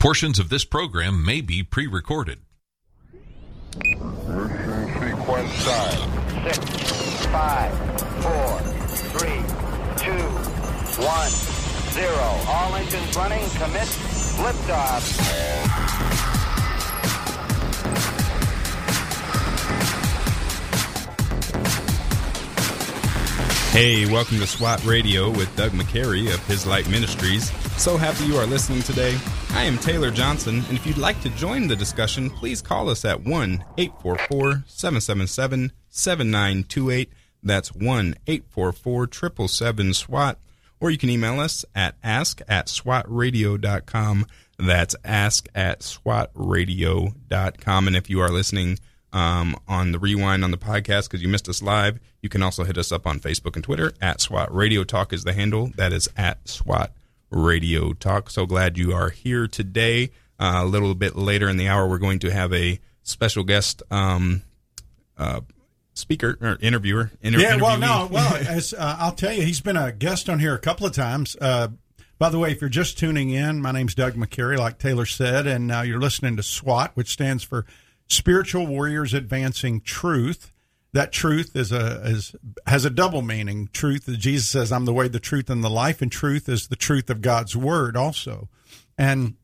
Portions of this program may be pre recorded. Sequence start. Six, five, four, three, two, one, zero. All engines running. Commit. Liftoff. Hey, welcome to SWAT Radio with Doug McCary of His Light Ministries. So happy you are listening today. I am Taylor Johnson, and if you'd like to join the discussion, please call us at 1 844 777 7928. That's 1 844 777 SWAT. Or you can email us at ask at swatradio.com. That's ask at swatradio.com. And if you are listening um, on the rewind on the podcast because you missed us live, you can also hit us up on Facebook and Twitter at SWAT Radio Talk is the handle. That is at SWAT Radio Talk. So glad you are here today. Uh, a little bit later in the hour, we're going to have a special guest um, uh, speaker or interviewer. Inter- yeah, well, no, well, as uh, I'll tell you, he's been a guest on here a couple of times. Uh, by the way, if you're just tuning in, my name's Doug McCary, like Taylor said, and you're listening to SWAT, which stands for Spiritual Warriors Advancing Truth. That truth is a is has a double meaning. Truth, Jesus says, "I'm the way, the truth, and the life," and truth is the truth of God's word, also. And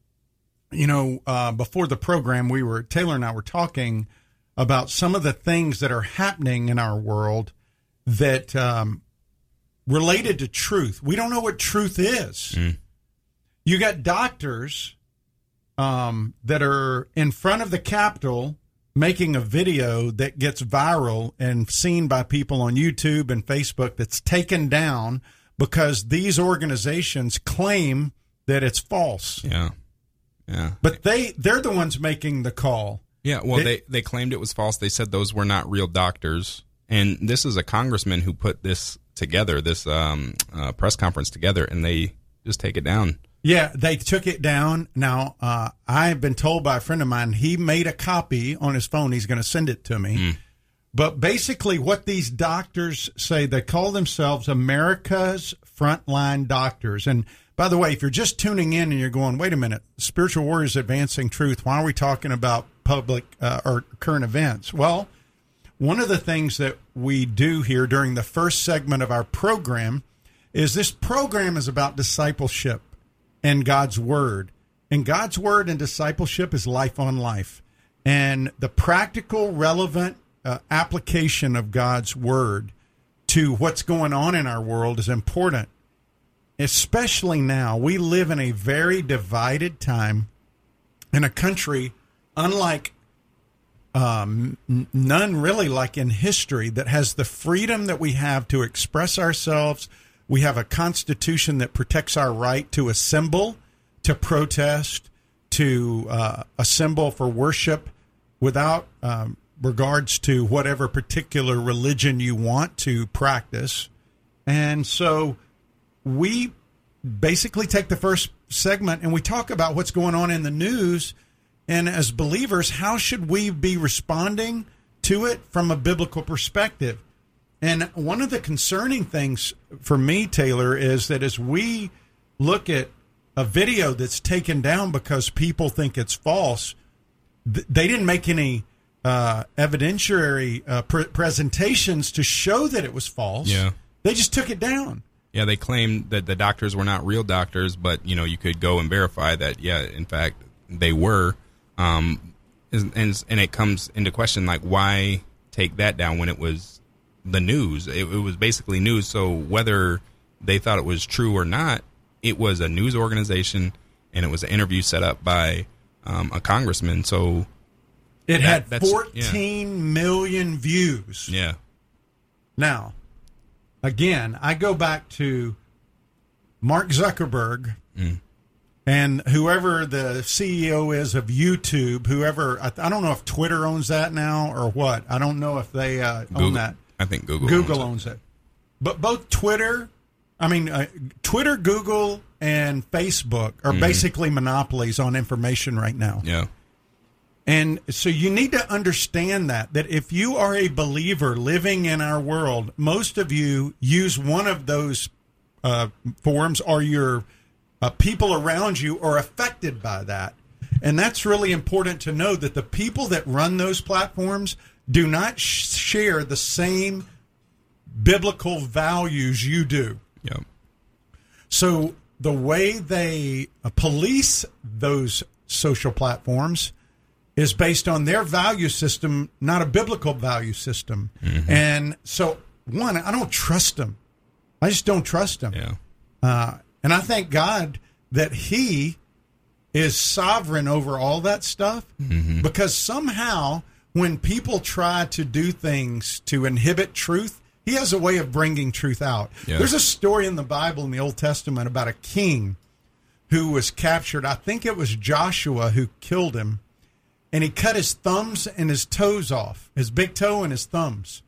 you know, uh, before the program, we were Taylor and I were talking about some of the things that are happening in our world that um, related to truth. We don't know what truth is. You got doctors um, that are in front of the Capitol making a video that gets viral and seen by people on YouTube and Facebook that's taken down because these organizations claim that it's false. Yeah. Yeah. But they they're the ones making the call. Yeah, well, It- they they claimed it was false. They said those were not real doctors, and this is a congressman who put this together, this um, uh, press conference together, and they just take it down. Yeah, they took it down. Now, uh, I've been told by a friend of mine he made a copy on his phone. He's going to send it to me. But basically, what these doctors say, they call themselves America's frontline doctors. And by the way, if you're just tuning in and you're going, wait a minute, Spiritual Warriors Advancing Truth, why are we talking about public uh, or current events? Well, one of the things that we do here during the first segment of our program is this program is about discipleship and God's word. And God's word and discipleship is life on life. And the practical, relevant uh, application of God's word to what's going on in our world is important. Especially now, we live in a very divided time in a country unlike um, none really like in history that has the freedom that we have to express ourselves. We have a constitution that protects our right to assemble, to protest, to uh, assemble for worship without um, regards to whatever particular religion you want to practice. And so we basically take the first segment and we talk about what's going on in the news. And as believers, how should we be responding to it from a biblical perspective? And one of the concerning things for me, Taylor, is that as we look at a video that's taken down because people think it's false, th- they didn't make any uh, evidentiary uh, pre- presentations to show that it was false. Yeah. They just took it down. Yeah, they claimed that the doctors were not real doctors, but you know you could go and verify that. Yeah, in fact, they were. Um, and and it comes into question like why take that down when it was the news? It, it was basically news. So whether they thought it was true or not, it was a news organization, and it was an interview set up by um, a congressman. So It That- had fourteen million views. yeah, Now, again, I go back to Mark Zuckerberg and whoever the CEO is of YouTube, whoever, I, I don't know if Twitter owns that now or what. I don't know if they uh, own Google. that. I think Google. Google owns it. owns it. But both Twitter, I mean, uh, Twitter, Google, and Facebook are basically monopolies on information right now. Yeah. And so you need to understand that that if you are a believer living in our world, most of you use one of those uh, forums, or your uh, people around you are affected by that. And that's really important to know that the people that run those platforms do not sh- share the same biblical values you do. Yep. So the way they uh, police those social platforms is based on their value system, not a biblical value system. And so, one, I don't trust them. I just don't trust them. Yeah. Uh, and I thank God that He is sovereign over all that stuff because somehow when people try to do things to inhibit truth, He has a way of bringing truth out. Yeah. There's a story in the Bible in the Old Testament about a king who was captured. I think it was Joshua who killed him. And he cut his thumbs and his toes off, his big toe and his thumbs.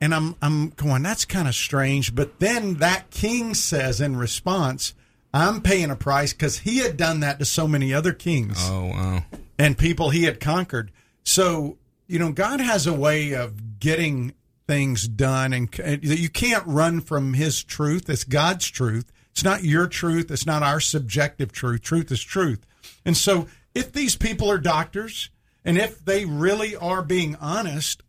And I'm I'm going, that's kind of strange. But then that king says in response, I'm paying a price because he had done that to so many other kings Oh wow. and people he had conquered. So, you know, God has a way of getting things done and uh, you can't run from his truth. It's God's truth. It's not your truth. It's not our subjective truth. Truth is truth. And so if these people are doctors and if they really are being honest,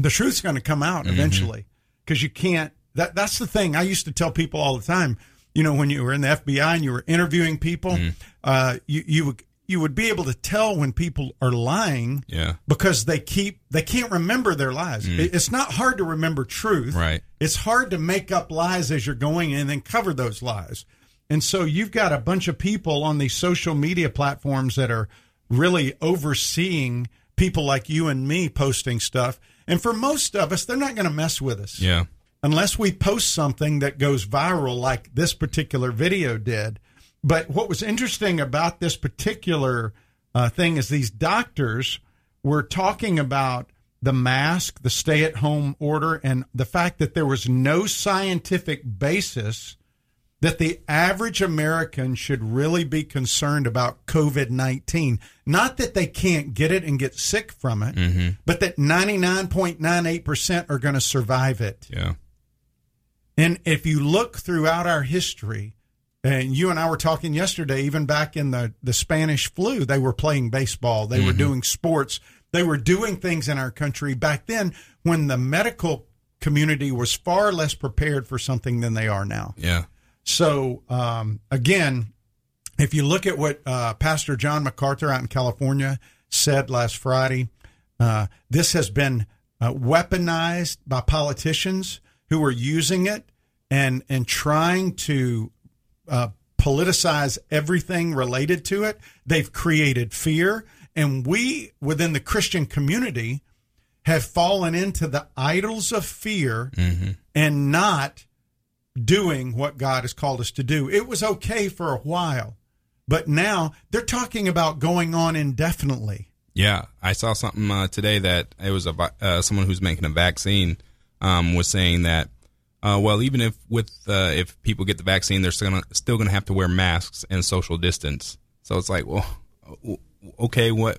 the truth's going to come out mm-hmm. eventually because you can't that that's the thing i used to tell people all the time you know when you were in the fbi and you were interviewing people mm. uh, you you would you would be able to tell when people are lying Yeah. because they keep they can't remember their lies mm. It- it's not hard to remember truth Right. it's hard to make up lies as you're going and then cover those lies and so you've got a bunch of people on these social media platforms that are really overseeing people like you and me posting stuff. And for most of us, they're not going to mess with us Yeah. unless we post something that goes viral like this particular video did. But what was interesting about this particular uh, thing is these doctors were talking about the mask, the stay at home order, and the fact that there was no scientific basis that the average American should really be concerned about COVID 19. Not that they can't get it and get sick from it, but that 99.98% are going to survive it. Yeah. And if you look throughout our history, and you and I were talking yesterday, even back in the, the Spanish flu, they were playing baseball, they were doing sports, they were doing things in our country back then when the medical community was far less prepared for something than they are now. Yeah. So um, again, if you look at what uh, Pastor John MacArthur out in California said last Friday, uh, this has been uh, weaponized by politicians who are using it and and trying to uh, politicize everything related to it. They've created fear, and we within the Christian community have fallen into the idols of fear and not doing what God has called us to do. It was okay for a while, but now they're talking about going on indefinitely. Yeah, I saw something uh, today that it was a uh, someone who's making a vaccine um, was saying that uh, well, even if with uh, if people get the vaccine, they're still gonna, still going to have to wear masks and social distance. So it's like, well, okay, what?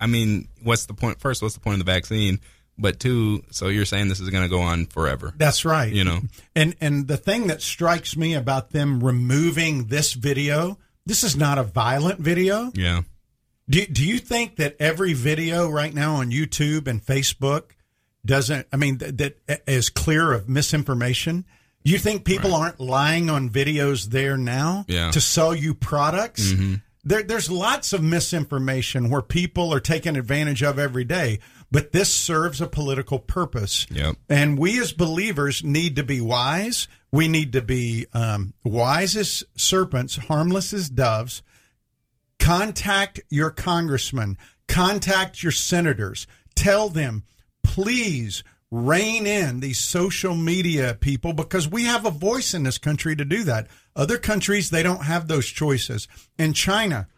I mean, what's the point? First, what's the point of the vaccine? But two, so you're saying this is going to go on forever? That's right. You know, And and the thing that strikes me about them removing this video, this is not a violent video. yeah, Do, do you think that every video right now on YouTube and Facebook doesn't, I mean, that, that is clear of misinformation? You think people aren't lying on videos there now Yeah. to sell you products? There, there's lots of misinformation where people are taken advantage of every day, but this serves a political purpose. Yep. And we as believers need to be wise. We need to be um, wise as serpents, harmless as doves contact your congressman, contact your senators, tell them, please rein in these social media people because we have a voice in this country to do that. Other countries, they don't have those choices. In China,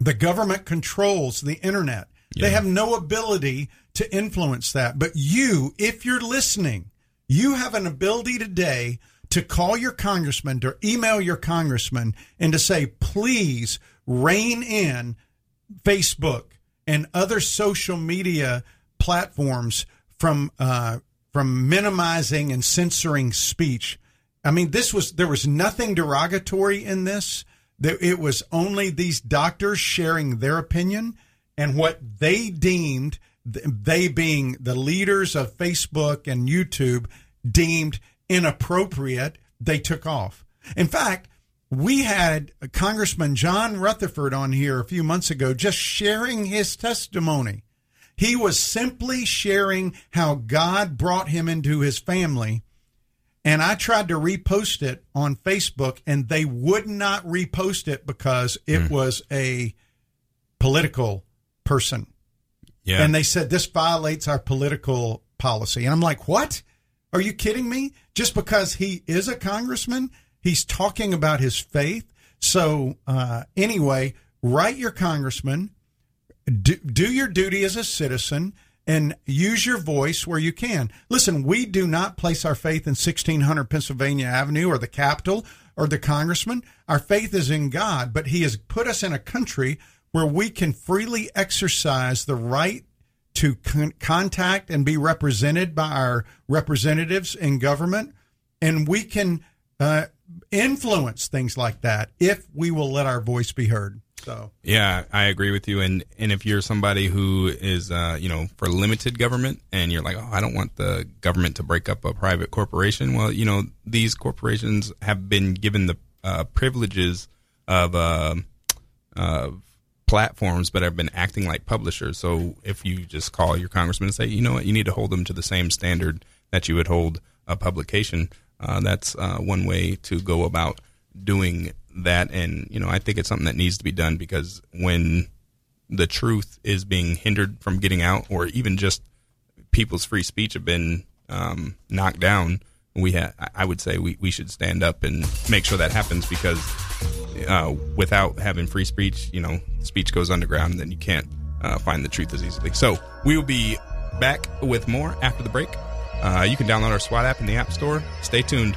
the government controls the internet. They have no ability to influence that. But you, if you're listening, you have an ability today to call your congressman, to email your congressman, and to say, please rein in Facebook and other social media platforms from uh, from minimizing and censoring speech. I mean, this was there was nothing derogatory in this. it was only these doctors sharing their opinion and what they deemed, they being the leaders of Facebook and YouTube, deemed inappropriate, they took off. In fact, we had Congressman John Rutherford on here a few months ago just sharing his testimony. He was simply sharing how God brought him into his family. And I tried to repost it on Facebook, and they would not repost it because it mm. was a political person. Yeah. And they said this violates our political policy. And I'm like, what? Are you kidding me? Just because he is a congressman, he's talking about his faith. So, uh, anyway, write your congressman, do, do your duty as a citizen, and use your voice where you can. Listen, we do not place our faith in 1600 Pennsylvania Avenue or the Capitol or the congressman. Our faith is in God, but He has put us in a country where we can freely exercise the right to con- contact and be represented by our representatives in government, and we can uh, influence things like that if we will let our voice be heard. So yeah, I agree with you. And and if you're somebody who is uh, you know for limited government, and you're like, oh, I don't want the government to break up a private corporation. Well, you know these corporations have been given the uh, privileges of uh, of platforms, but have been acting like publishers. So if you just call your congressman and say, you know what, you need to hold them to the same standard that you would hold a publication, uh, that's uh, one way to go about doing that. And you know, I think it's something that needs to be done because when the truth is being hindered from getting out, or even just people's free speech have been um, knocked down, we ha- I would say we, we should stand up and make sure that happens because uh, without having free speech, you know, speech goes underground, and then you can't uh, find the truth as easily. So we will be back with more after the break. Uh, you can download our SWAT app in the App Store. Stay tuned.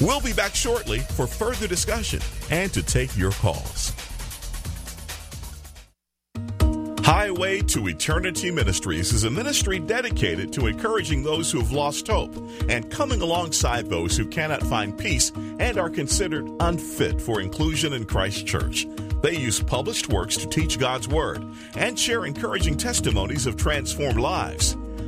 We'll be back shortly for further discussion and to take your calls. Highway to Eternity Ministries is a ministry dedicated to encouraging those who have lost hope and coming alongside those who cannot find peace and are considered unfit for inclusion in Christ Church. They use published works to teach God's Word and share encouraging testimonies of transformed lives.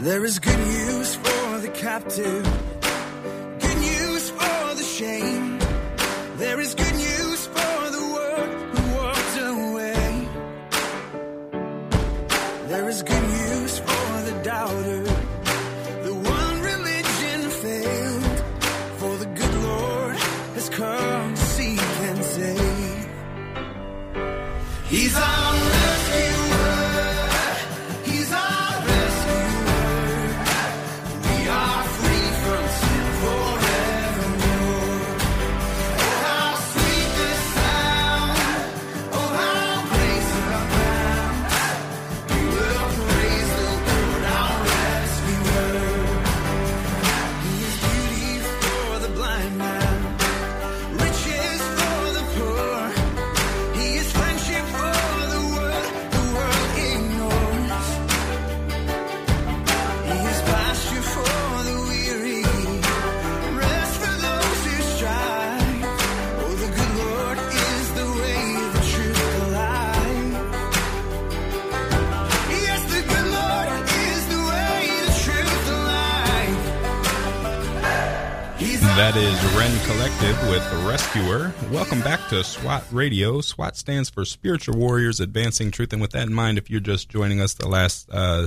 There is good news for the captive, Collective with Rescuer. Welcome back to SWAT Radio. SWAT stands for Spiritual Warriors Advancing Truth. And with that in mind, if you're just joining us, the last uh,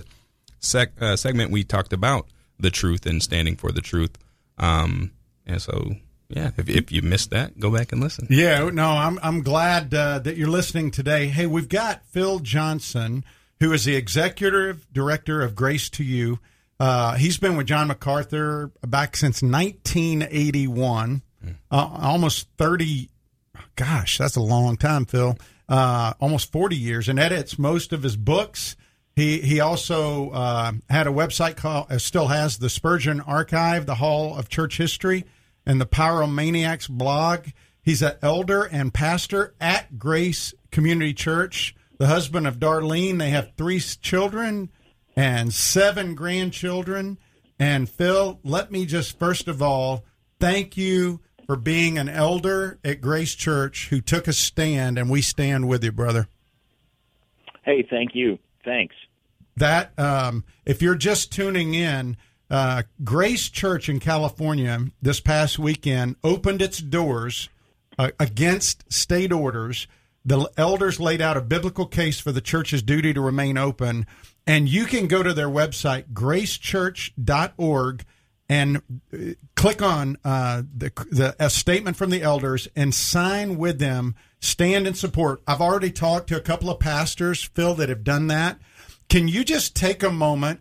sec- uh, segment we talked about the truth and standing for the truth. Um, and so, yeah, if, if you missed that, go back and listen. Yeah, no, I'm I'm glad uh, that you're listening today. Hey, we've got Phil Johnson, who is the executive director of Grace to You. Uh, he's been with John MacArthur back since 1981, uh, almost 30. Gosh, that's a long time, Phil. Uh, almost 40 years, and edits most of his books. He he also uh, had a website called, uh, still has the Spurgeon Archive, the Hall of Church History, and the Pyromaniacs blog. He's an elder and pastor at Grace Community Church. The husband of Darlene. They have three children and seven grandchildren. And Phil, let me just first of all thank you for being an elder at Grace Church who took a stand, and we stand with you, brother. Hey, thank you. Thanks. That um, if you're just tuning in, uh, Grace Church in California this past weekend opened its doors uh, against state orders. The elders laid out a biblical case for the church's duty to remain open, and you can go to their website gracechurch.org and uh, click on uh, the the a statement from the elders and sign with them. Stand in support. I've already talked to a couple of pastors, Phil, that have done that. Can you just take a moment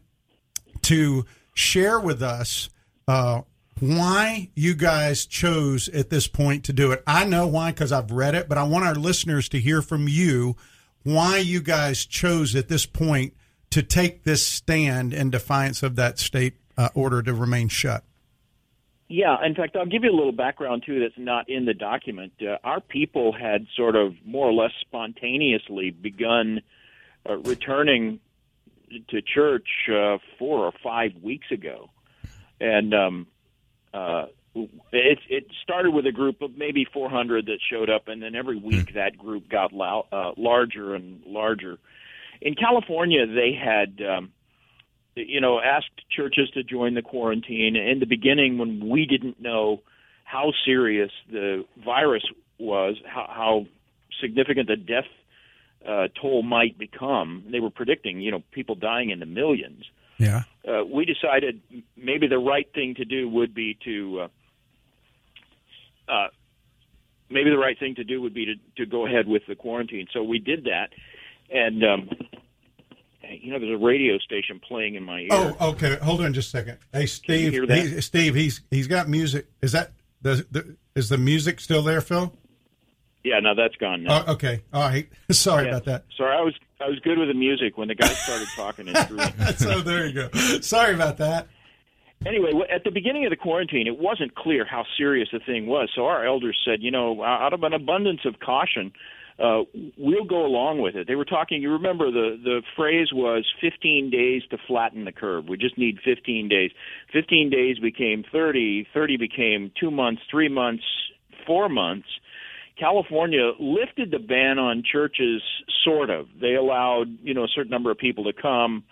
to share with us uh, why you guys chose at this point to do it? I know why because I've read it, but I want our listeners to hear from you why you guys chose at this point to take this stand in defiance of that state uh, order to remain shut. Yeah, in fact, I'll give you a little background too that's not in the document. Uh, our people had sort of more or less spontaneously begun uh, returning to church uh, four or five weeks ago, and um, uh, it it started with a group of maybe 400 that showed up, and then every week that group got lou- uh, larger and larger. In California, they had. Um, you know, asked churches to join the quarantine. In the beginning, when we didn't know how serious the virus was, how, how significant the death uh, toll might become, they were predicting, you know, people dying in the millions. Yeah. Uh, we decided maybe the right thing to do would be to. Uh, uh, maybe the right thing to do would be to, to go ahead with the quarantine. So we did that, and um, you know, there's a radio station playing in my ear. Oh, okay. Hold on just a second. Hey, Steve. he- Steve, he's he's got music. Is that the, the is the music still there, Phil? Yeah, no, that's gone now. Oh, okay. All right. Sorry Yeah. about that. Sorry, I was I was good with the music when the guy started talking so there you go. Sorry about that. Anyway, at the beginning of the quarantine, it wasn't clear how serious the thing was. So our elders said, you know, out of an abundance of caution, uh, we'll go along with it. They were talking. You remember the the phrase was 15 days to flatten the curve. We just need 15 days. 15 days became 30. 30 became two months, three months, four months. California lifted the ban on churches, sort of. They allowed, you know, a certain number of people to come.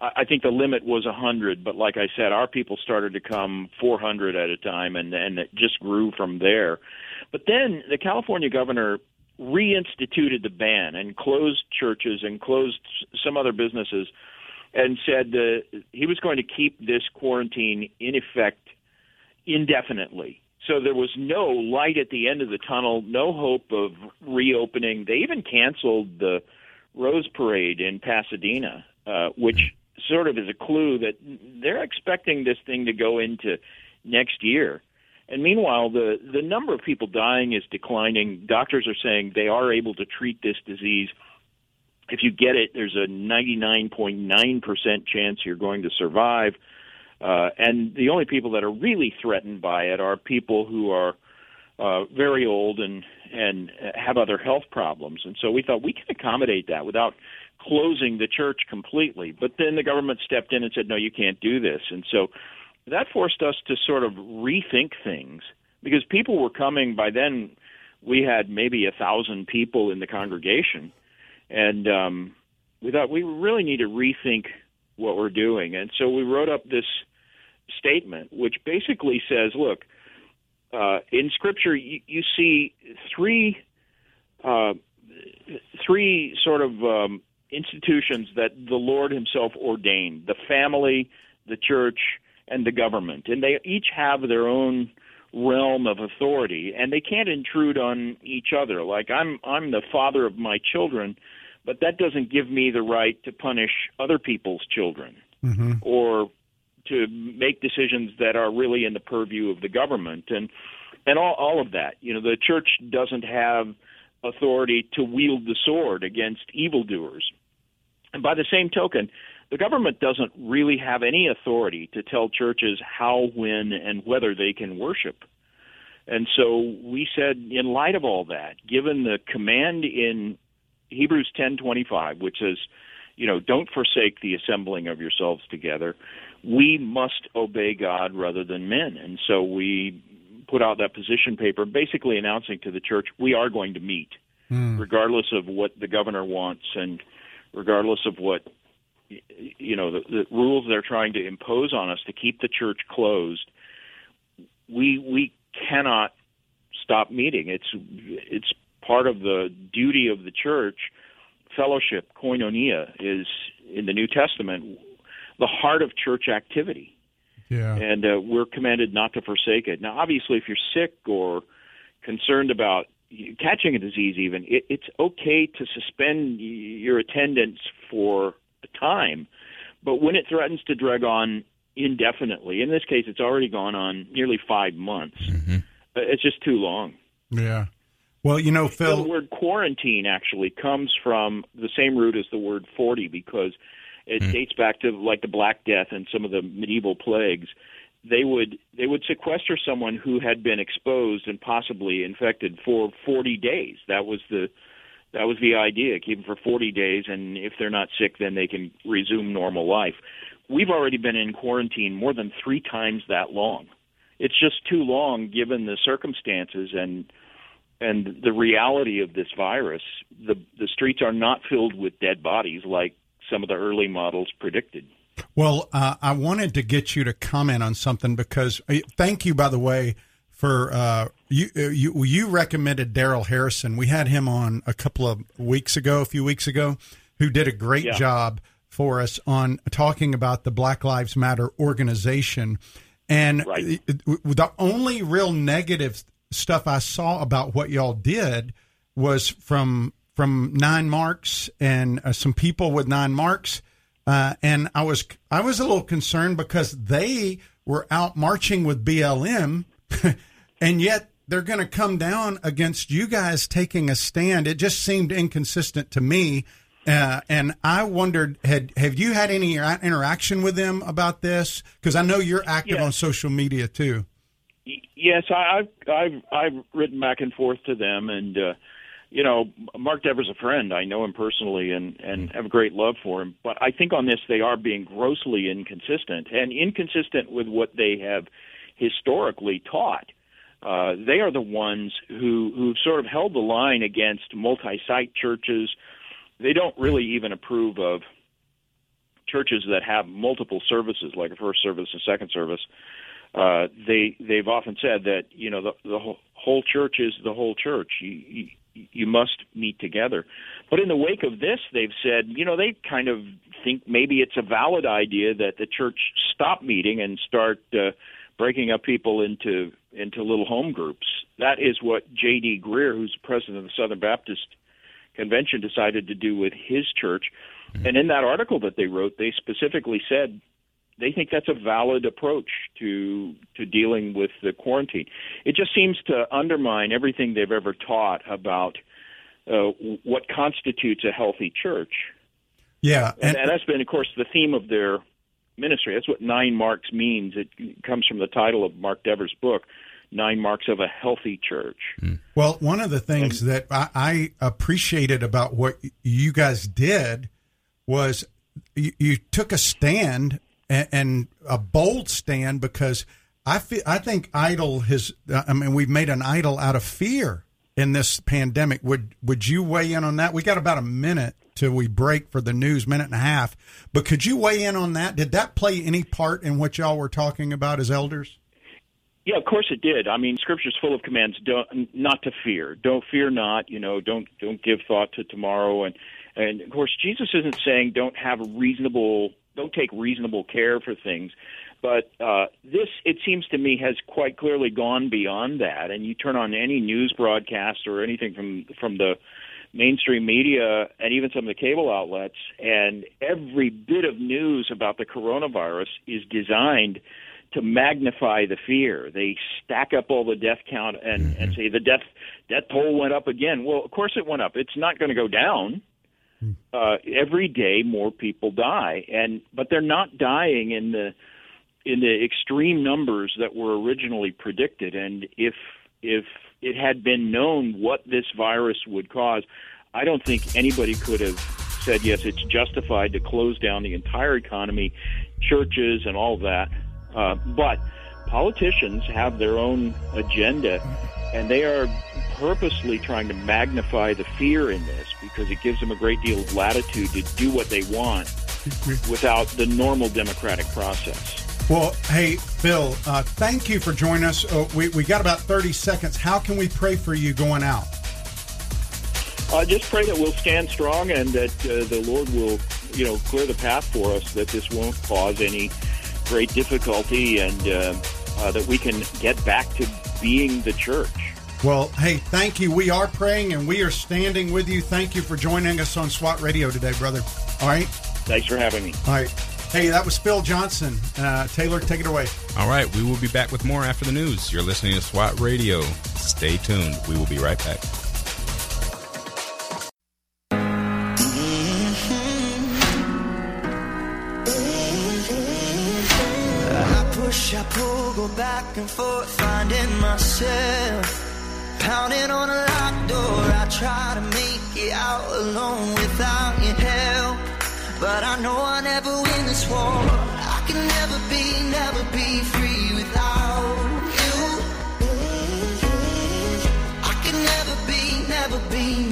I think the limit was a 100, but like I said, our people started to come 400 at a time, and and it just grew from there. But then the California governor reinstituted the ban and closed churches and closed some other businesses, and said that he was going to keep this quarantine in effect indefinitely. So there was no light at the end of the tunnel, no hope of reopening. They even canceled the Rose Parade in Pasadena, uh, which sort of is a clue that they're expecting this thing to go into next year. And meanwhile, the the number of people dying is declining. Doctors are saying they are able to treat this disease. If you get it, there's a 99.9% chance you're going to survive. Uh, and the only people that are really threatened by it are people who are uh, very old and and have other health problems. And so we thought we can accommodate that without closing the church completely. But then the government stepped in and said, no, you can't do this. And so that forced us to sort of rethink things because people were coming. By then, we had maybe a thousand people in the congregation, and um, we thought we really need to rethink what we're doing. And so we wrote up this statement, which basically says, look, uh, in Scripture you, you see three uh, three sort of um, institutions that the Lord Himself ordained: the family, the church, and the government, and they each have their own realm of authority, and they can't intrude on each other. Like I'm, I'm the father of my children, but that doesn't give me the right to punish other people's children Mm-hmm. or to make decisions that are really in the purview of the government and and all, all of that. You know, the church doesn't have authority to wield the sword against evildoers. And by the same token, the government doesn't really have any authority to tell churches how, when, and whether they can worship. And so we said, in light of all that, given the command in Hebrews 10:25, which says, you know, don't forsake the assembling of yourselves together, we must obey God rather than men. And so we put out that position paper, basically announcing to the church we are going to meet, hmm. regardless of what the governor wants and regardless of what you know the, the rules they're trying to impose on us to keep the church closed. We we cannot stop meeting. It's it's part of the duty of the church. Fellowship, koinonia, is in the New Testament the heart of church activity Yeah. and uh, we're commanded not to forsake it. Now, obviously, if you're sick or concerned about catching a disease, even it, it's okay to suspend y- your attendance for time, but when it threatens to drag on indefinitely, in this case, it's already gone on nearly five months. Uh, It's just too long. Yeah. Well, you know, Phil. The word quarantine actually comes from the same root as the word 40 because it dates back to like the Black Death and some of the medieval plagues. They would they would sequester someone who had been exposed and possibly infected for 40 days. That was the that was the idea. Keep them for 40 days, and if they're not sick, then they can resume normal life. We've already been in quarantine more than three times that long. It's just too long given the circumstances and and the reality of this virus. The the streets are not filled with dead bodies like some of the early models predicted. Well, uh, I wanted to get you to comment on something because uh, thank you, by the way, for uh, you, uh, you. You recommended Darrell Harrison. We had him on a couple of weeks ago, a few weeks ago, who did a great Yeah. job for us on talking about the Black Lives Matter organization. And Right. the only real negative stuff I saw about what y'all did was from from nine marks and uh, some people with nine marks. Uh, and I was I was a little concerned because they were out marching with BLM, and yet they're going to come down against you guys taking a stand. It just seemed inconsistent to me, uh, and I wondered had have you had any interaction with them about this? Because I know you're active Yeah. on social media too. Yes, I, I've I've I've written back and forth to them, and uh, you know, Mark Dever's a friend. I know him personally, and and have a great love for him. But I think on this they are being grossly inconsistent, and inconsistent with what they have historically taught. Uh, they are the ones who who've sort of held the line against multi-site churches. They don't really even approve of churches that have multiple services, like a first service, and second service uh, they they've often said that you know the the whole, whole church is the whole church. You, you you must meet together. But in the wake of this, they've said you know they kind of think maybe it's a valid idea that the church stop meeting and start uh, breaking up people into into little home groups. That is what J.D. Greear, who's president of the Southern Baptist Convention, decided to do with his church. And in that article that they wrote, they specifically said they think that's a valid approach to to dealing with the quarantine. It just seems to undermine everything they've ever taught about uh, what constitutes a healthy church, Yeah, and, and that's been, of course, the theme of their ministry. That's what nine marks means. It comes from the title of Mark Dever's book, Nine Marks of a Healthy Church. Hmm. Well, one of the things that I, I appreciated about what you guys did was you, you took a stand and, and a bold stand because I feel I think idol has. I mean, we've made an idol out of fear in this pandemic. Would would you weigh in on that? We got about a minute till we break for the news, minute and a half. But could you weigh in on that? Did that play any part in what y'all were talking about as elders? Yeah, of course it did. I mean, Scripture's full of commands don't not to fear. Don't fear not. You know, don't don't give thought to tomorrow. And and of course, Jesus isn't saying don't have reasonable, don't take reasonable care for things. But uh, this, it seems to me, has quite clearly gone beyond that. And you turn on any news broadcast or anything from from the mainstream media and even some of the cable outlets, and every bit of news about the coronavirus is designed to magnify the fear. They stack up all the death count and, and say the death death toll went up again. Well, of course it went up. It's not going to go down. Uh, every day more people die, and but they're not dying in the in the extreme numbers that were originally predicted. And if if it had been known what this virus would cause, I don't think anybody could have said yes, it's justified to close down the entire economy, churches, and all that. Uh, but politicians have their own agenda, and they are purposely trying to magnify the fear in this because it gives them a great deal of latitude to do what they want without the normal democratic process. Well, hey, Phil, uh, thank you for joining us. Uh, we, we got about 30 seconds. How can we pray for you going out? Uh, just pray that we'll stand strong and that uh, the Lord will, you know, clear the path for us, that this won't cause any great difficulty, and uh, uh, that we can get back to being the church. Well, hey, thank you. We are praying and we are standing with you. Thank you for joining us on SWAT Radio today, brother. All right. Thanks for having me. All right. Hey, that was Phil Johnson. Uh, Taylor, take it away. All right, we will be back with more after the news. You're listening to SWAT Radio. Stay tuned. We will be right back. I push, I pull, go back and forth, finding myself. Pounding on a locked door, I try to make it out alone without your help. But I know I never win this war. I can never be, never be free without you. I can never be, never be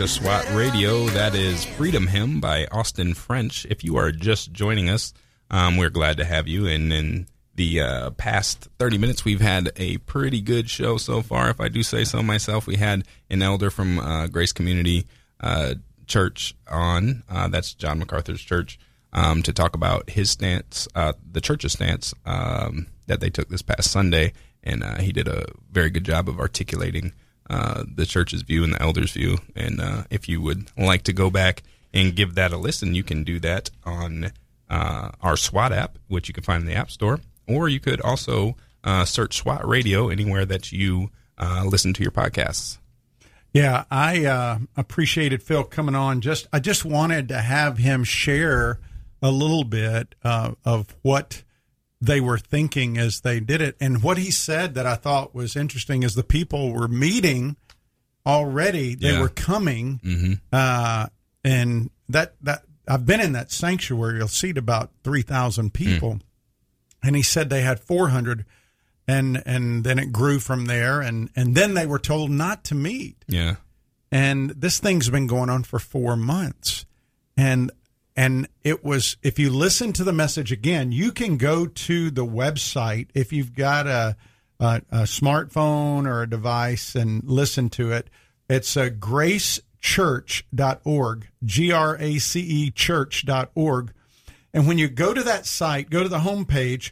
to SWAT Radio. That is Freedom Hymn by Austin French. If you are just joining us, um, we're glad to have you. And in the uh, past 30 minutes, we've had a pretty good show so far. If I do say so myself, we had an elder from uh, Grace Community uh, Church on. Uh, that's John MacArthur's church. Um, to talk about his stance, uh, the church's stance um, that they took this past Sunday, and uh, he did a very good job of articulating uh, the church's view and the elders' view. And uh, if you would like to go back and give that a listen, you can do that on uh, our SWAT app, which you can find in the App Store, or you could also uh, search SWAT Radio anywhere that you uh, listen to your podcasts. Yeah, I appreciated Phil coming on. Just I just wanted to have him share a little bit of what they were thinking as they did it, and what he said that I thought was interesting is the people were meeting already. They Yeah. were coming, Mm-hmm. uh, and that that I've been in that sanctuary. You'll seat about three thousand people, and he said they had four hundred. And and then it grew from there, and, and then they were told not to meet Yeah. and this thing's been going on for four months and and it was if you listen to the message again you can go to the website if you've got a a, a smartphone or a device and listen to it it's a gracechurch.org g-r-a-c-e church.org and when you go to that site go to the homepage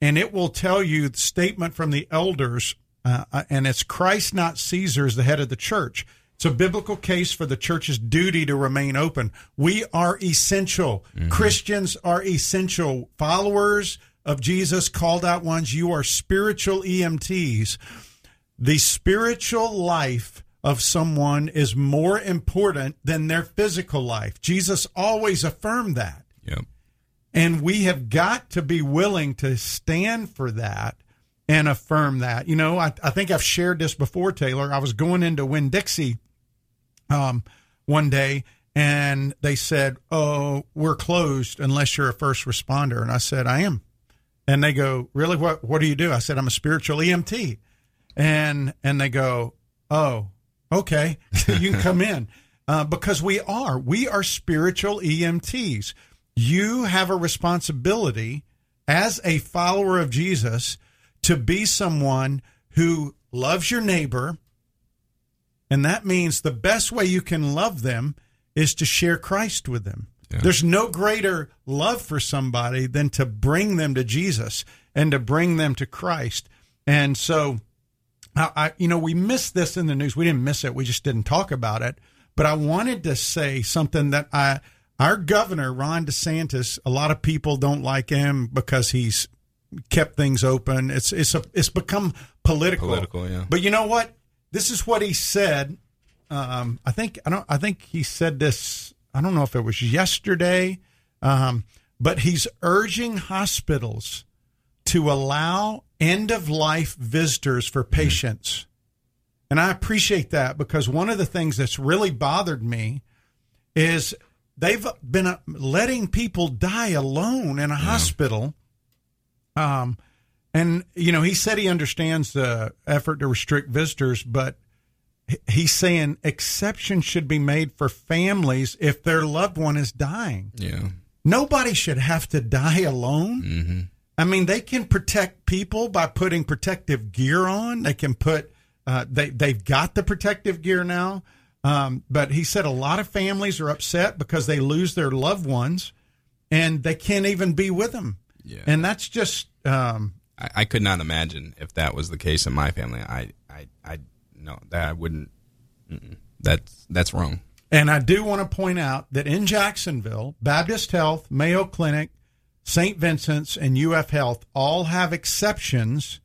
and it will tell you the statement from the elders, uh, uh, and it's Christ, not Caesar, is the head of the church. It's a biblical case for the church's duty to remain open. We are essential. Mm-hmm. Christians are essential. Followers of Jesus, called out ones, you are spiritual EMTs. The spiritual life of someone is more important than their physical life. Jesus always affirmed that. Yep. And we have got to be willing to stand for that and affirm that. You know, I, I think I've shared this before, Taylor. I was going into Winn Dixie um, one day and they said, "Oh, we're closed unless you're a first responder." And I said, "I am." And they go, "Really? What what do you do?" I said, "I'm a spiritual EMT." And and they go, "Oh, okay, you can come in." Uh, because we are we are spiritual EMTs. You have a responsibility as a follower of Jesus to be someone who loves your neighbor, and that means the best way you can love them is to share Christ with them. Yeah. There's no greater love for somebody than to bring them to Jesus and to bring them to Christ. And so, I, I, you know, we missed this in the news. We didn't miss it. We just didn't talk about it. But I wanted to say something that I, our governor Ron DeSantis, a lot of people don't like him because he's kept things open. It's it's a, it's become political. Political, yeah. But you know what? This is what he said. Um, I think I don't. I think he said this. I don't know if it was yesterday, um, but he's urging hospitals to allow end of life visitors for patients. And I appreciate that because one of the things that's really bothered me is they've been uh, letting people die alone in a hospital. Um, and you know, he said he understands the effort to restrict visitors, but he's saying exceptions should be made for families if their loved one is dying. Yeah. Nobody should have to die alone. I mean, they can protect people by putting protective gear on. They can put uh, they they've got the protective gear now. Um, but he said a lot of families are upset because they lose their loved ones, and they can't even be with them. Yeah. And that's just um, I, I could not imagine if that was the case in my family. I, I, I no, that I wouldn't. That's that's wrong. And I do want to point out that in Jacksonville, Baptist Health, Mayo Clinic, St. Vincent's, and UF Health all have exceptions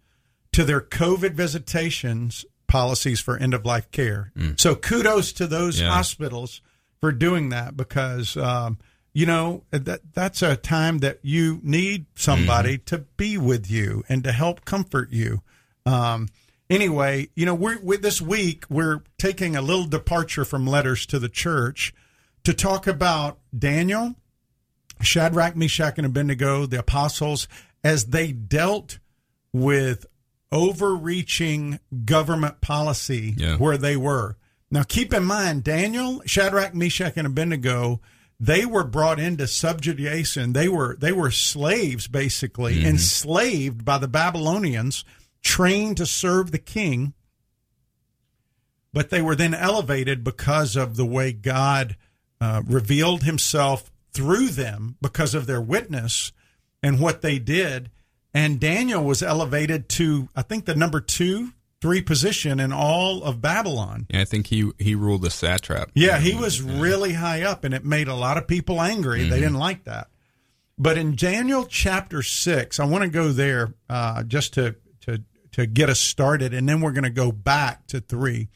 to their COVID visitations policies for end of life care. So kudos to those Yeah. hospitals for doing that because, um, you know, that that's a time that you need somebody to be with you and to help comfort you. Um, anyway, you know, we're, we this week we're taking a little departure from letters to the church to talk about Daniel, Shadrach, Meshach, and Abednego, the apostles, as they dealt with overreaching government policy Yeah. where they were. Now, keep in mind, Daniel, Shadrach, Meshach, and Abednego, they were brought into subjugation. They were they were slaves, basically, enslaved by the Babylonians, trained to serve the king. But they were then elevated because of the way God uh, revealed Himself through them, because of their witness and what they did. And Daniel was elevated to, I think, the number two, three position in all of Babylon. Yeah, I think he he ruled the satrap. Yeah, he was really high up, and it made a lot of people angry. They didn't like that. But in Daniel chapter six, I want to go there uh, just to to to get us started, and then we're going to go back to three.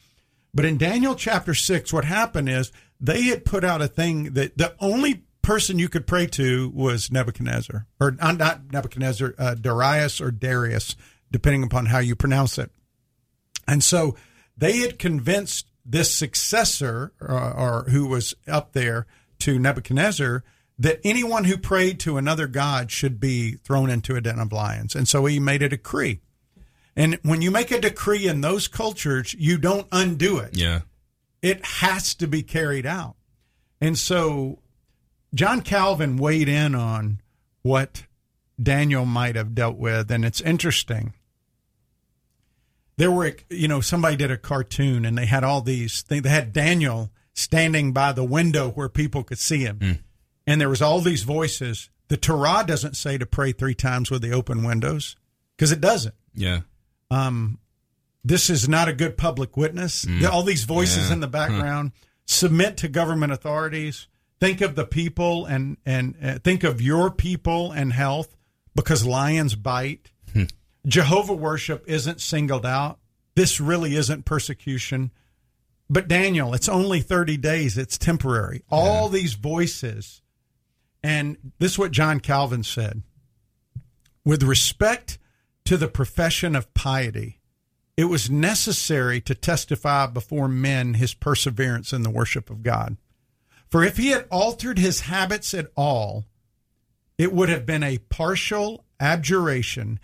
But in Daniel chapter six, what happened is they had put out a thing that the only person you could pray to was Nebuchadnezzar, or uh, not Nebuchadnezzar, uh, Darius or Darius, depending upon how you pronounce it. And so they had convinced this successor, uh, or who was up there to Nebuchadnezzar, that anyone who prayed to another god should be thrown into a den of lions. And so he made a decree. And when you make a decree in those cultures, you don't undo it. Yeah. It has to be carried out. And so John Calvin weighed in on what Daniel might have dealt with. And it's interesting there were you know somebody did a cartoon and they had all these things they had daniel standing by the window where people could see him. And there was all these voices. The torah doesn't say to pray three times with the open windows because it doesn't. Yeah. Um, this is not a good public witness. All these voices Yeah. in the background. Submit to government authorities. Think of the people and and uh, think of your people and health because lions bite Jehovah worship isn't singled out. This really isn't persecution. But Daniel, it's only 30 days, it's temporary. All these voices And this is what John Calvin said With respect to the profession of piety, it was necessary to testify before men his perseverance in the worship of God. For if he had altered his habits at all, it would have been a partial abjuration.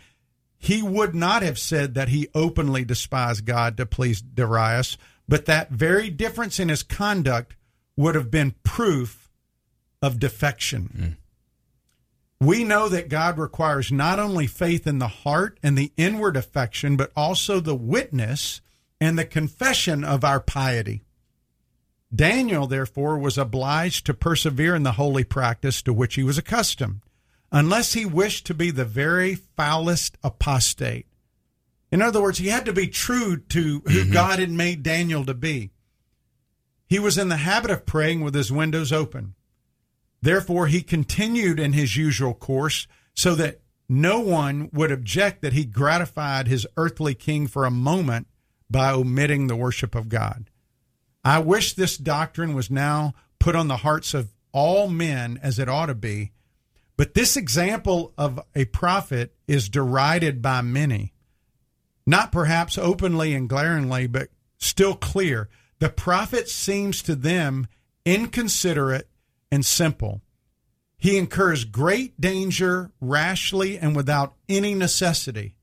He would not have said that he openly despised God to please Darius, but that very difference in his conduct would have been proof of defection. Mm. We know that God requires not only faith in the heart and the inward affection, but also the witness and the confession of our piety. Daniel, therefore, was obliged to persevere in the holy practice to which he was accustomed, unless he wished to be the very foulest apostate. In other words, he had to be true to who mm-hmm. God had made Daniel to be. He was in the habit of praying with his windows open. Therefore, he continued in his usual course so that no one would object that he gratified his earthly king for a moment by omitting the worship of God. I wish this doctrine was now put on the hearts of all men as it ought to be, but this example of a prophet is derided by many. Not perhaps openly and glaringly, but still clear. The prophet seems to them inconsiderate and simple. He incurs great danger rashly and without any necessity.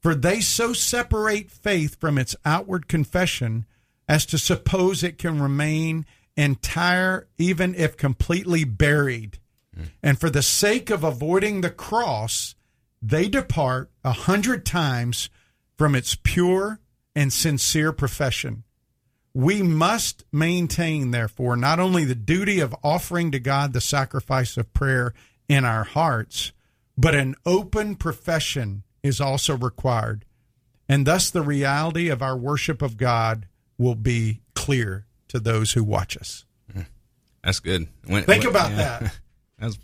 For they so separate faith from its outward confession as to suppose it can remain entire even if completely buried. And for the sake of avoiding the cross, they depart a hundred times from its pure and sincere profession. We must maintain, therefore, not only the duty of offering to God the sacrifice of prayer in our hearts, but an open profession is also required. And thus the reality of our worship of God will be clear to those who watch us. Hmm. That's good. When, Think when- about yeah. that. That was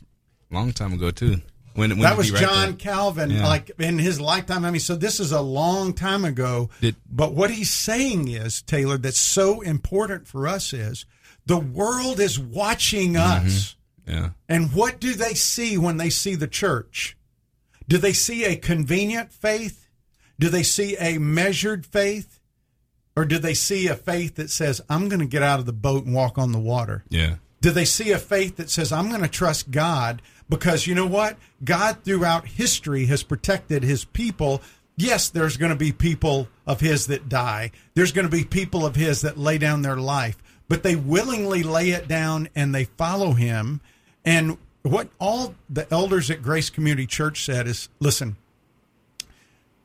a long time ago too. When, when that was write John that? Calvin, Yeah. like in his lifetime. I mean, so this is a long time ago. Did- but what he's saying is, Taylor, that's so important for us is the world is watching Mm-hmm. us. Yeah. And what do they see when they see the church? Do they see a convenient faith? Do they see a measured faith? Or do they see a faith that says, I'm going to get out of the boat and walk on the water? Yeah. Do they see a faith that says, I'm going to trust God because you know what? God throughout history has protected his people. Yes, there's going to be people of his that die, there's going to be people of his that lay down their life, but they willingly lay it down and they follow him. And what all the elders at Grace Community Church said is listen,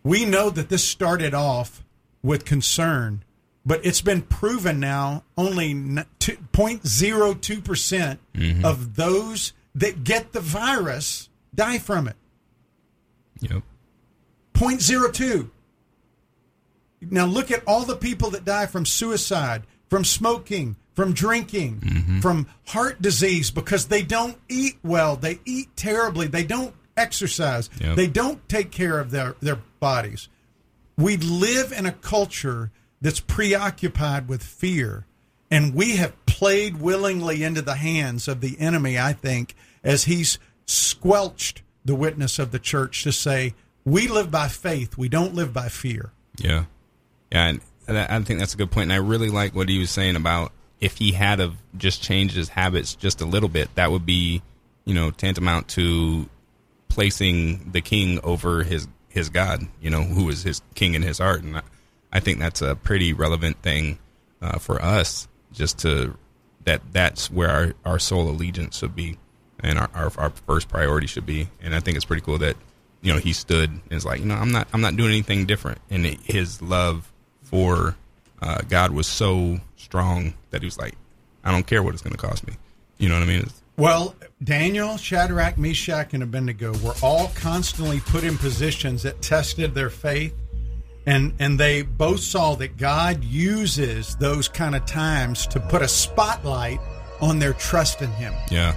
we know that this started off with concern, but it's been proven now only 0.02% mm-hmm. of those that get the virus die from it. Yep. 0.02. Now look at all the people that die from suicide, from smoking, from drinking, mm-hmm. from heart disease because they don't eat well, they eat terribly, they don't exercise, Yep. they don't take care of their, their bodies. We live in a culture that's preoccupied with fear, and we have played willingly into the hands of the enemy, I think, as he's squelched the witness of the church to say, we live by faith, we don't live by fear. Yeah, yeah, and, I think that's a good point. And I really like what he was saying about if he had of just changed his habits just a little bit, that would be, you know, tantamount to placing the king over his his God, you know, who is his king in his heart. And I, I think that's a pretty relevant thing uh, for us, just to that that's where our, our sole allegiance should be, and our, our our first priority should be. And I think it's pretty cool that you know he stood and is like, you know, I'm not I'm not doing anything different, and it, his love for uh, God was so strong that he was like, I don't care what it's going to cost me. You know what I mean? It's, Well, Daniel, Shadrach, Meshach, and Abednego were all constantly put in positions that tested their faith. And, and they both saw that God uses those kind of times to put a spotlight on their trust in Him. Yeah.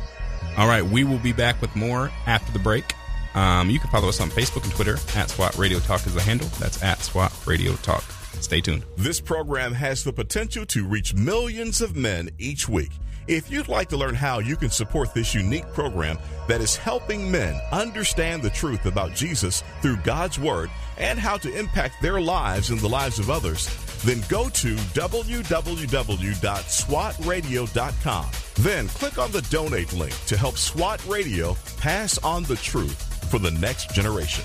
All right. We will be back with more after the break. Um, you can follow us on Facebook and Twitter at SWAT Radio Talk is the handle. That's at SWAT Radio Talk. Stay tuned. This program has the potential to reach millions of men each week. If you'd like to learn how you can support this unique program that is helping men understand the truth about Jesus through God's Word and how to impact their lives and the lives of others, then go to www.swatradio.com. Then click on the donate link to help SWAT Radio pass on the truth for the next generation.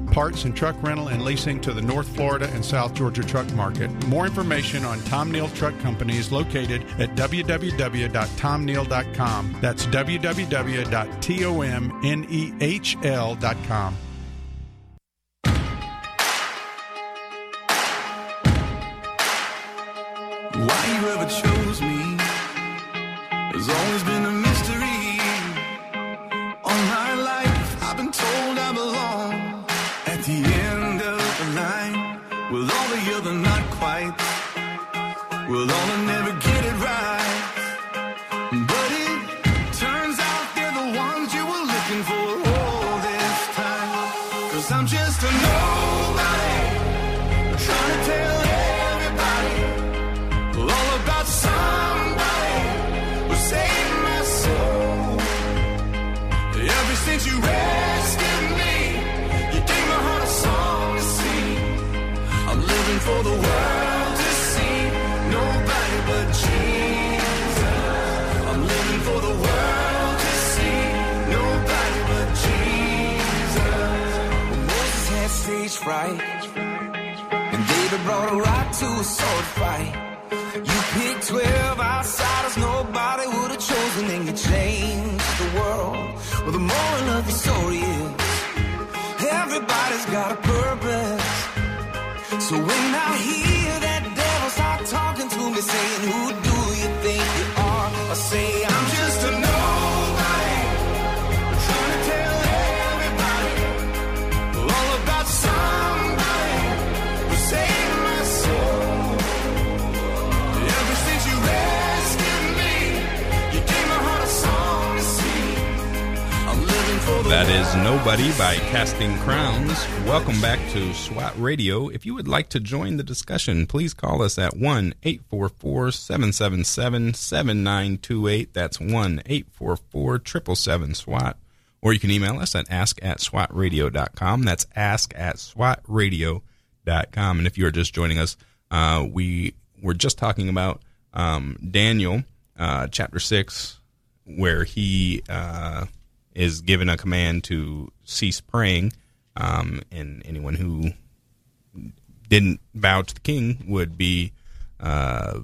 parts and truck rental and leasing to the North Florida and South Georgia truck market. More information on Tom Nehl Truck Company is located at www.tomnehl.com. That's www.tomnehl.com. Why you ever chose me has always been a the story is everybody's got a purpose. So when I hear Nobody by Casting Crowns. Welcome back to SWAT Radio. If you would like to join the discussion, please call us at 1 844 777 7928. That's 1 844 777 SWAT. Or you can email us at ask at swatradio.com. That's ask at swatradio.com. And if you are just joining us, uh, we were just talking about um, Daniel, uh, chapter 6, where he. Uh, is given a command to cease praying, um, and anyone who didn't bow to the king would be uh,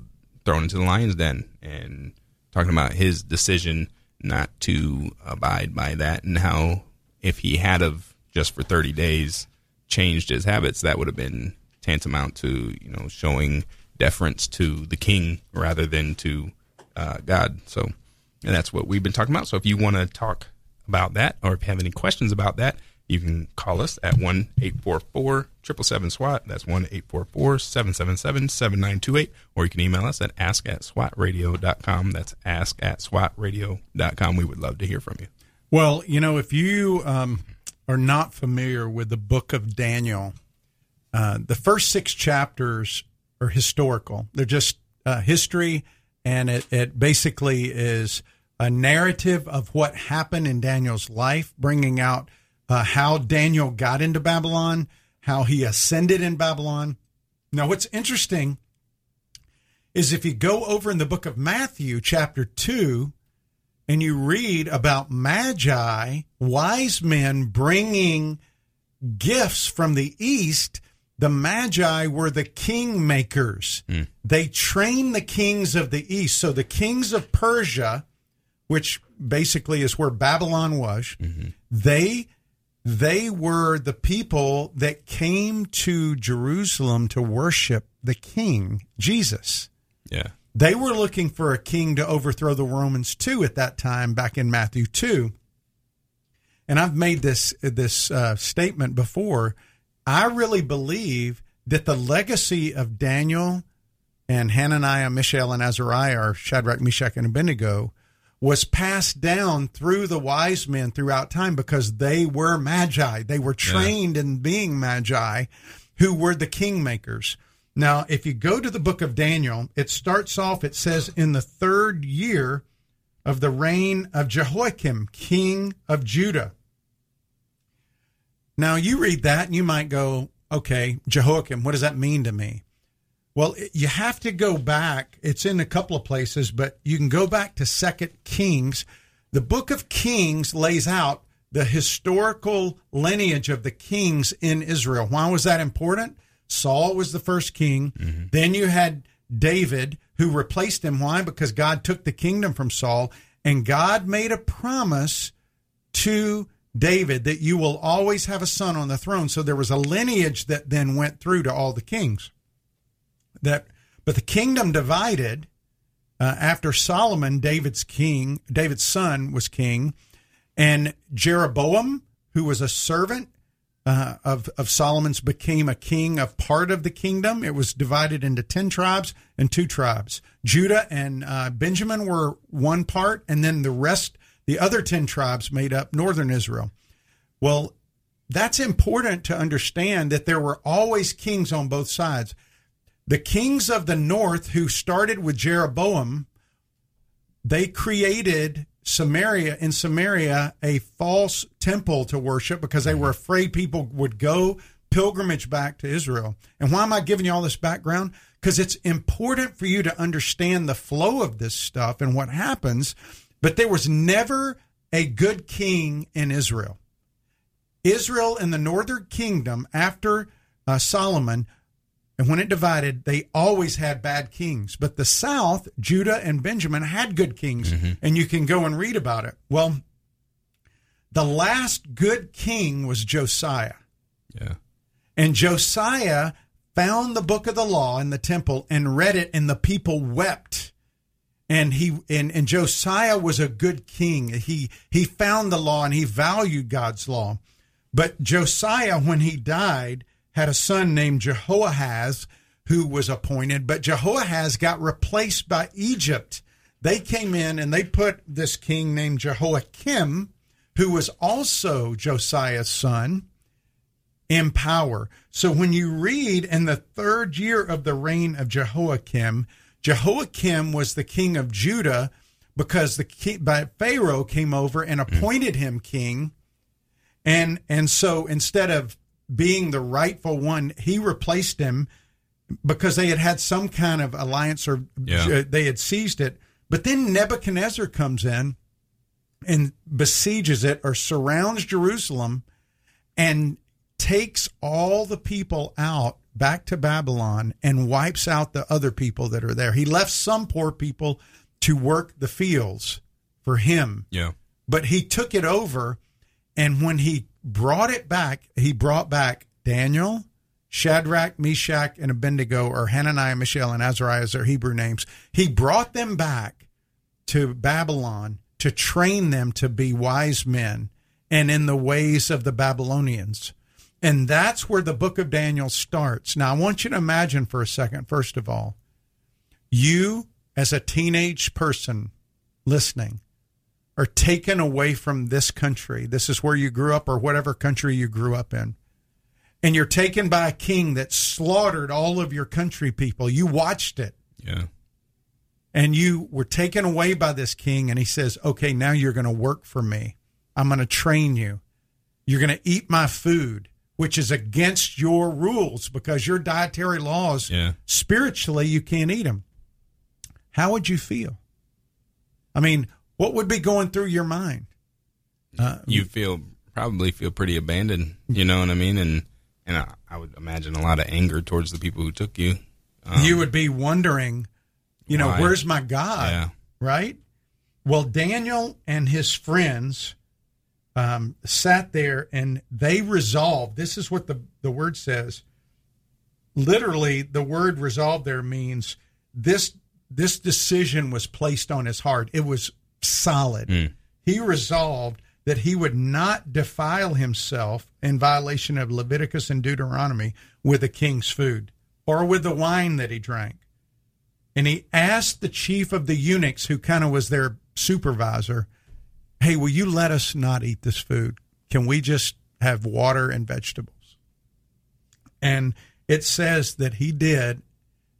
thrown into the lion's den. And talking about his decision not to abide by that, and how if he had of just for thirty days changed his habits, that would have been tantamount to you know showing deference to the king rather than to uh, God. So, and that's what we've been talking about. So, if you want to talk about that, or if you have any questions about that, you can call us at 1 844 777 SWAT. That's 1 844 777 7928. Or you can email us at ask at swatradio.com. That's ask at swatradio.com. We would love to hear from you. Well, you know, if you um, are not familiar with the book of Daniel, uh, the first six chapters are historical. They're just uh, history, and it, it basically is a narrative of what happened in Daniel's life, bringing out uh, how Daniel got into Babylon, how he ascended in Babylon. Now, what's interesting is if you go over in the book of Matthew, chapter 2, and you read about magi, wise men bringing gifts from the east, the magi were the king makers. They trained the kings of the east. So the kings of Persia, which basically is where Babylon was, they they were the people that came to Jerusalem to worship the king, Jesus. Yeah. They were looking for a king to overthrow the Romans too at that time, back in Matthew 2. and I've made this this uh, statement before. I really believe that the legacy of Daniel and Hananiah, Mishael, and Azariah, or Shadrach, Meshach, and Abednego, was passed down through the wise men throughout time because they were magi. They were trained in being magi who were the kingmakers. Now, if you go to the book of Daniel, it starts off, it says, in the third year of the reign of Jehoiakim, king of Judah. Now, you read that and you might go, okay, Jehoiakim, what does that mean to me? Well, you have to go back. It's in a couple of places, but you can go back to Second Kings. The book of Kings lays out the historical lineage of the kings in Israel. Why was that important? Saul was the first king. Mm-hmm. Then you had David, who replaced him. Why? Because God took the kingdom from Saul, and God made a promise to David that you will always have a son on the throne. So there was a lineage that then went through to all the kings. That, but the kingdom divided uh, after Solomon, David's king, David's son was king, and Jeroboam, who was a servant uh, of of Solomon's, became a king of part of the kingdom. It was divided into ten tribes and two tribes. Judah and uh, Benjamin were one part, and then the rest, the other ten tribes, made up northern Israel. Well, that's important to understand that there were always kings on both sides. The kings of the north, who started with Jeroboam, they created Samaria in Samaria a false temple to worship because they were afraid people would go pilgrimage back to Israel. And why am I giving you all this background? Because it's important for you to understand the flow of this stuff and what happens. But there was never a good king in Israel. Israel in the northern kingdom after uh, Solomon and when it divided, they always had bad kings. But the South, Judah and Benjamin, had good kings. Mm-hmm. And you can go and read about it. Well, the last good king was Josiah. Yeah. And Josiah found the book of the law in the temple and read it, and the people wept. And he and, and Josiah was a good king. He he found the law and he valued God's law. But Josiah, when he died, had a son named Jehoahaz who was appointed, but Jehoahaz got replaced by Egypt. They came in and they put this king named Jehoiakim, who was also Josiah's son, in power. So when you read in the third year of the reign of Jehoiakim, Jehoiakim was the king of Judah because the king, by Pharaoh came over and mm. appointed him king. And and so instead of being the rightful one, he replaced him because they had had some kind of alliance or Yeah. Uh, they had seized it. But then Nebuchadnezzar comes in and besieges it or surrounds Jerusalem and takes all the people out back to Babylon and wipes out the other people that are there. He left some poor people to work the fields for him Yeah. but he took it over and when he brought it back. He brought back daniel shadrach meshach and abednego or hananiah mishael and azariah their hebrew names. He brought them back to babylon to train them to be wise men and in the ways of the babylonians. And that's where the book of daniel starts. Now i want you to imagine for a second first of all you as a teenage person listening are taken away from this country. This is where you grew up or whatever country you grew up in. And you're taken by a king that slaughtered all of your country people. You watched it Yeah. and you were taken away by this king and he says, "Okay, now you're going to work for me. I'm going to train you. You're going to eat my food." Which is against your rules because your dietary laws, Yeah. spiritually, you can't eat them. How would you feel? I mean, what would be going through your mind? Uh, You feel probably feel pretty abandoned. You know what I mean? And and I, I would imagine a lot of anger towards the people who took you. Um, you would be wondering, you know, why? where's my God? Yeah. Right? Well, Daniel and his friends um, sat there and they resolved. This is what the, the word says. Literally, the word resolved there means this this decision was placed on his heart. It was solid. Hmm. He resolved that he would not defile himself in violation of Leviticus and Deuteronomy with the king's food or with the wine that he drank. And he asked the chief of the eunuchs, who kind of was their supervisor, Hey, will you let us not eat this food? Can we just have water and vegetables? And it says that he did,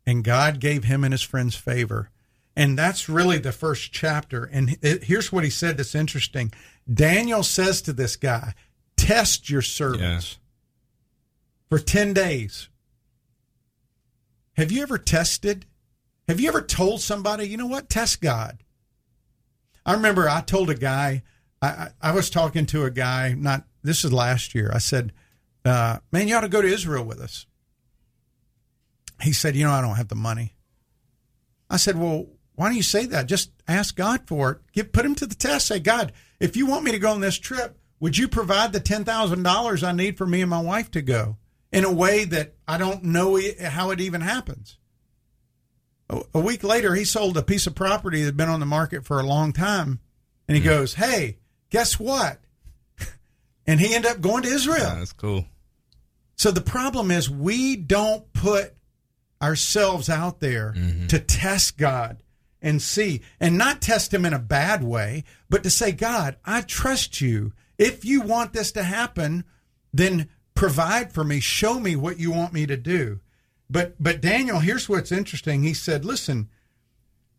and God gave him and his friends favor. And that's really the first chapter. And it, here's what he said that's interesting. Daniel says to this guy, Test your servants for 10 days. Have you ever tested? Have you ever told somebody, you know what, test God? I remember I told a guy, I, I, I was talking to a guy, not this is last year. I said, uh, man, you ought to go to Israel with us. He said, you know, I don't have the money. I said, well, why don't you say that? Just ask God for it. Give, put him to the test. Say, God, if you want me to go on this trip, would you provide the $10,000 I need for me and my wife to go in a way that I don't know how it even happens? A week later, he sold a piece of property that had been on the market for a long time. And he mm goes, Hey, guess what? and he ended up going to Israel. Yeah, that's cool. So the problem is we don't put ourselves out there mm-hmm. to test God and see, and not test Him in a bad way, but to say, God, I trust you. If you want this to happen, then provide for me. Show me what you want me to do. But but Daniel, here's what's interesting. He said, "Listen,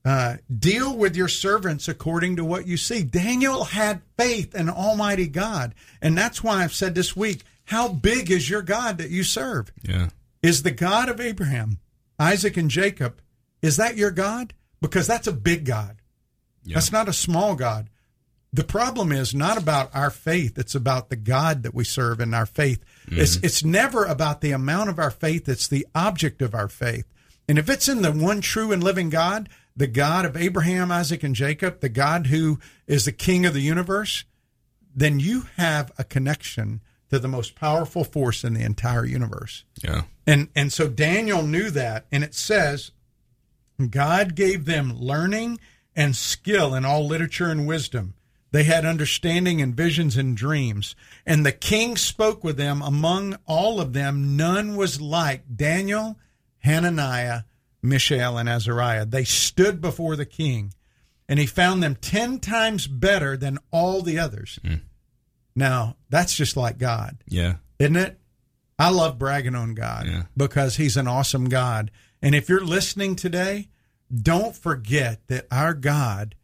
uh, deal with your servants according to what you see." Daniel had faith in Almighty God, and that's why I've said this week, "How big is your God that you serve?" Yeah, is the God of Abraham, Isaac, and Jacob. Is that your God? Because that's a big God. Yeah. That's not a small God. The problem is not about our faith, it's about the God that we serve in our faith. Mm-hmm. It's it's never about the amount of our faith, it's the object of our faith. And if it's in the one true and living God, the God of Abraham, Isaac, and Jacob, the God who is the king of the universe, then you have a connection to the most powerful force in the entire universe. Yeah. And and so Daniel knew that and it says God gave them learning and skill in all literature and wisdom. They had understanding and visions and dreams. And the king spoke with them. Among all of them, none was like Daniel, Hananiah, Mishael, and Azariah. They stood before the king, and he found them ten times better than all the others. Mm. Now, that's just like God. Yeah. Isn't it? I love bragging on God yeah. because he's an awesome God. And if you're listening today, don't forget that our God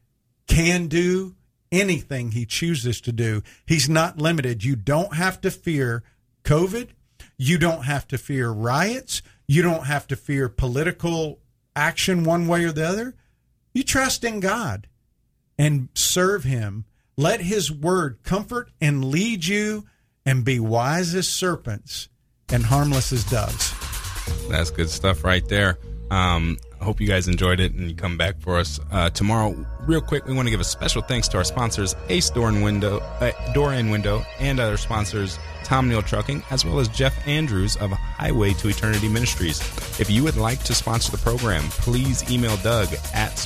can do anything he chooses to do. He's not limited. You don't have to fear COVID. You don't have to fear riots. You don't have to fear political action one way or the other. You trust in God and serve him. Let his word comfort and lead you and be wise as serpents and harmless as doves. That's good stuff right there. Um, I hope you guys enjoyed it and you come back for us uh, tomorrow. Real quick, we want to give a special thanks to our sponsors, Ace Door and Window, uh, Door and Window, and other sponsors, Tom Nehl Trucking, as well as Jeff Andrews of Highway to Eternity Ministries. If you would like to sponsor the program, please email Doug at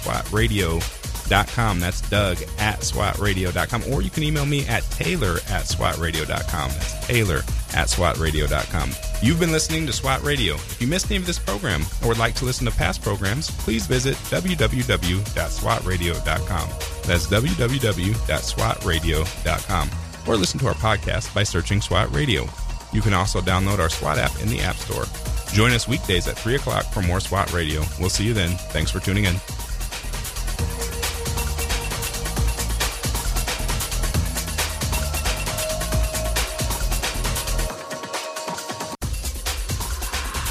swatradio.com. That's Doug at swatradio.com. Or you can email me at Taylor at swatradio.com. That's Taylor at swatradio.com. You've been listening to SWAT Radio. If you missed any of this program or would like to listen to past programs, please visit www.swatradio.com. That's www.swatradio.com. Or listen to our podcast by searching SWAT Radio. You can also download our SWAT app in the App Store. Join us weekdays at 3 o'clock for more SWAT Radio. We'll see you then. Thanks for tuning in.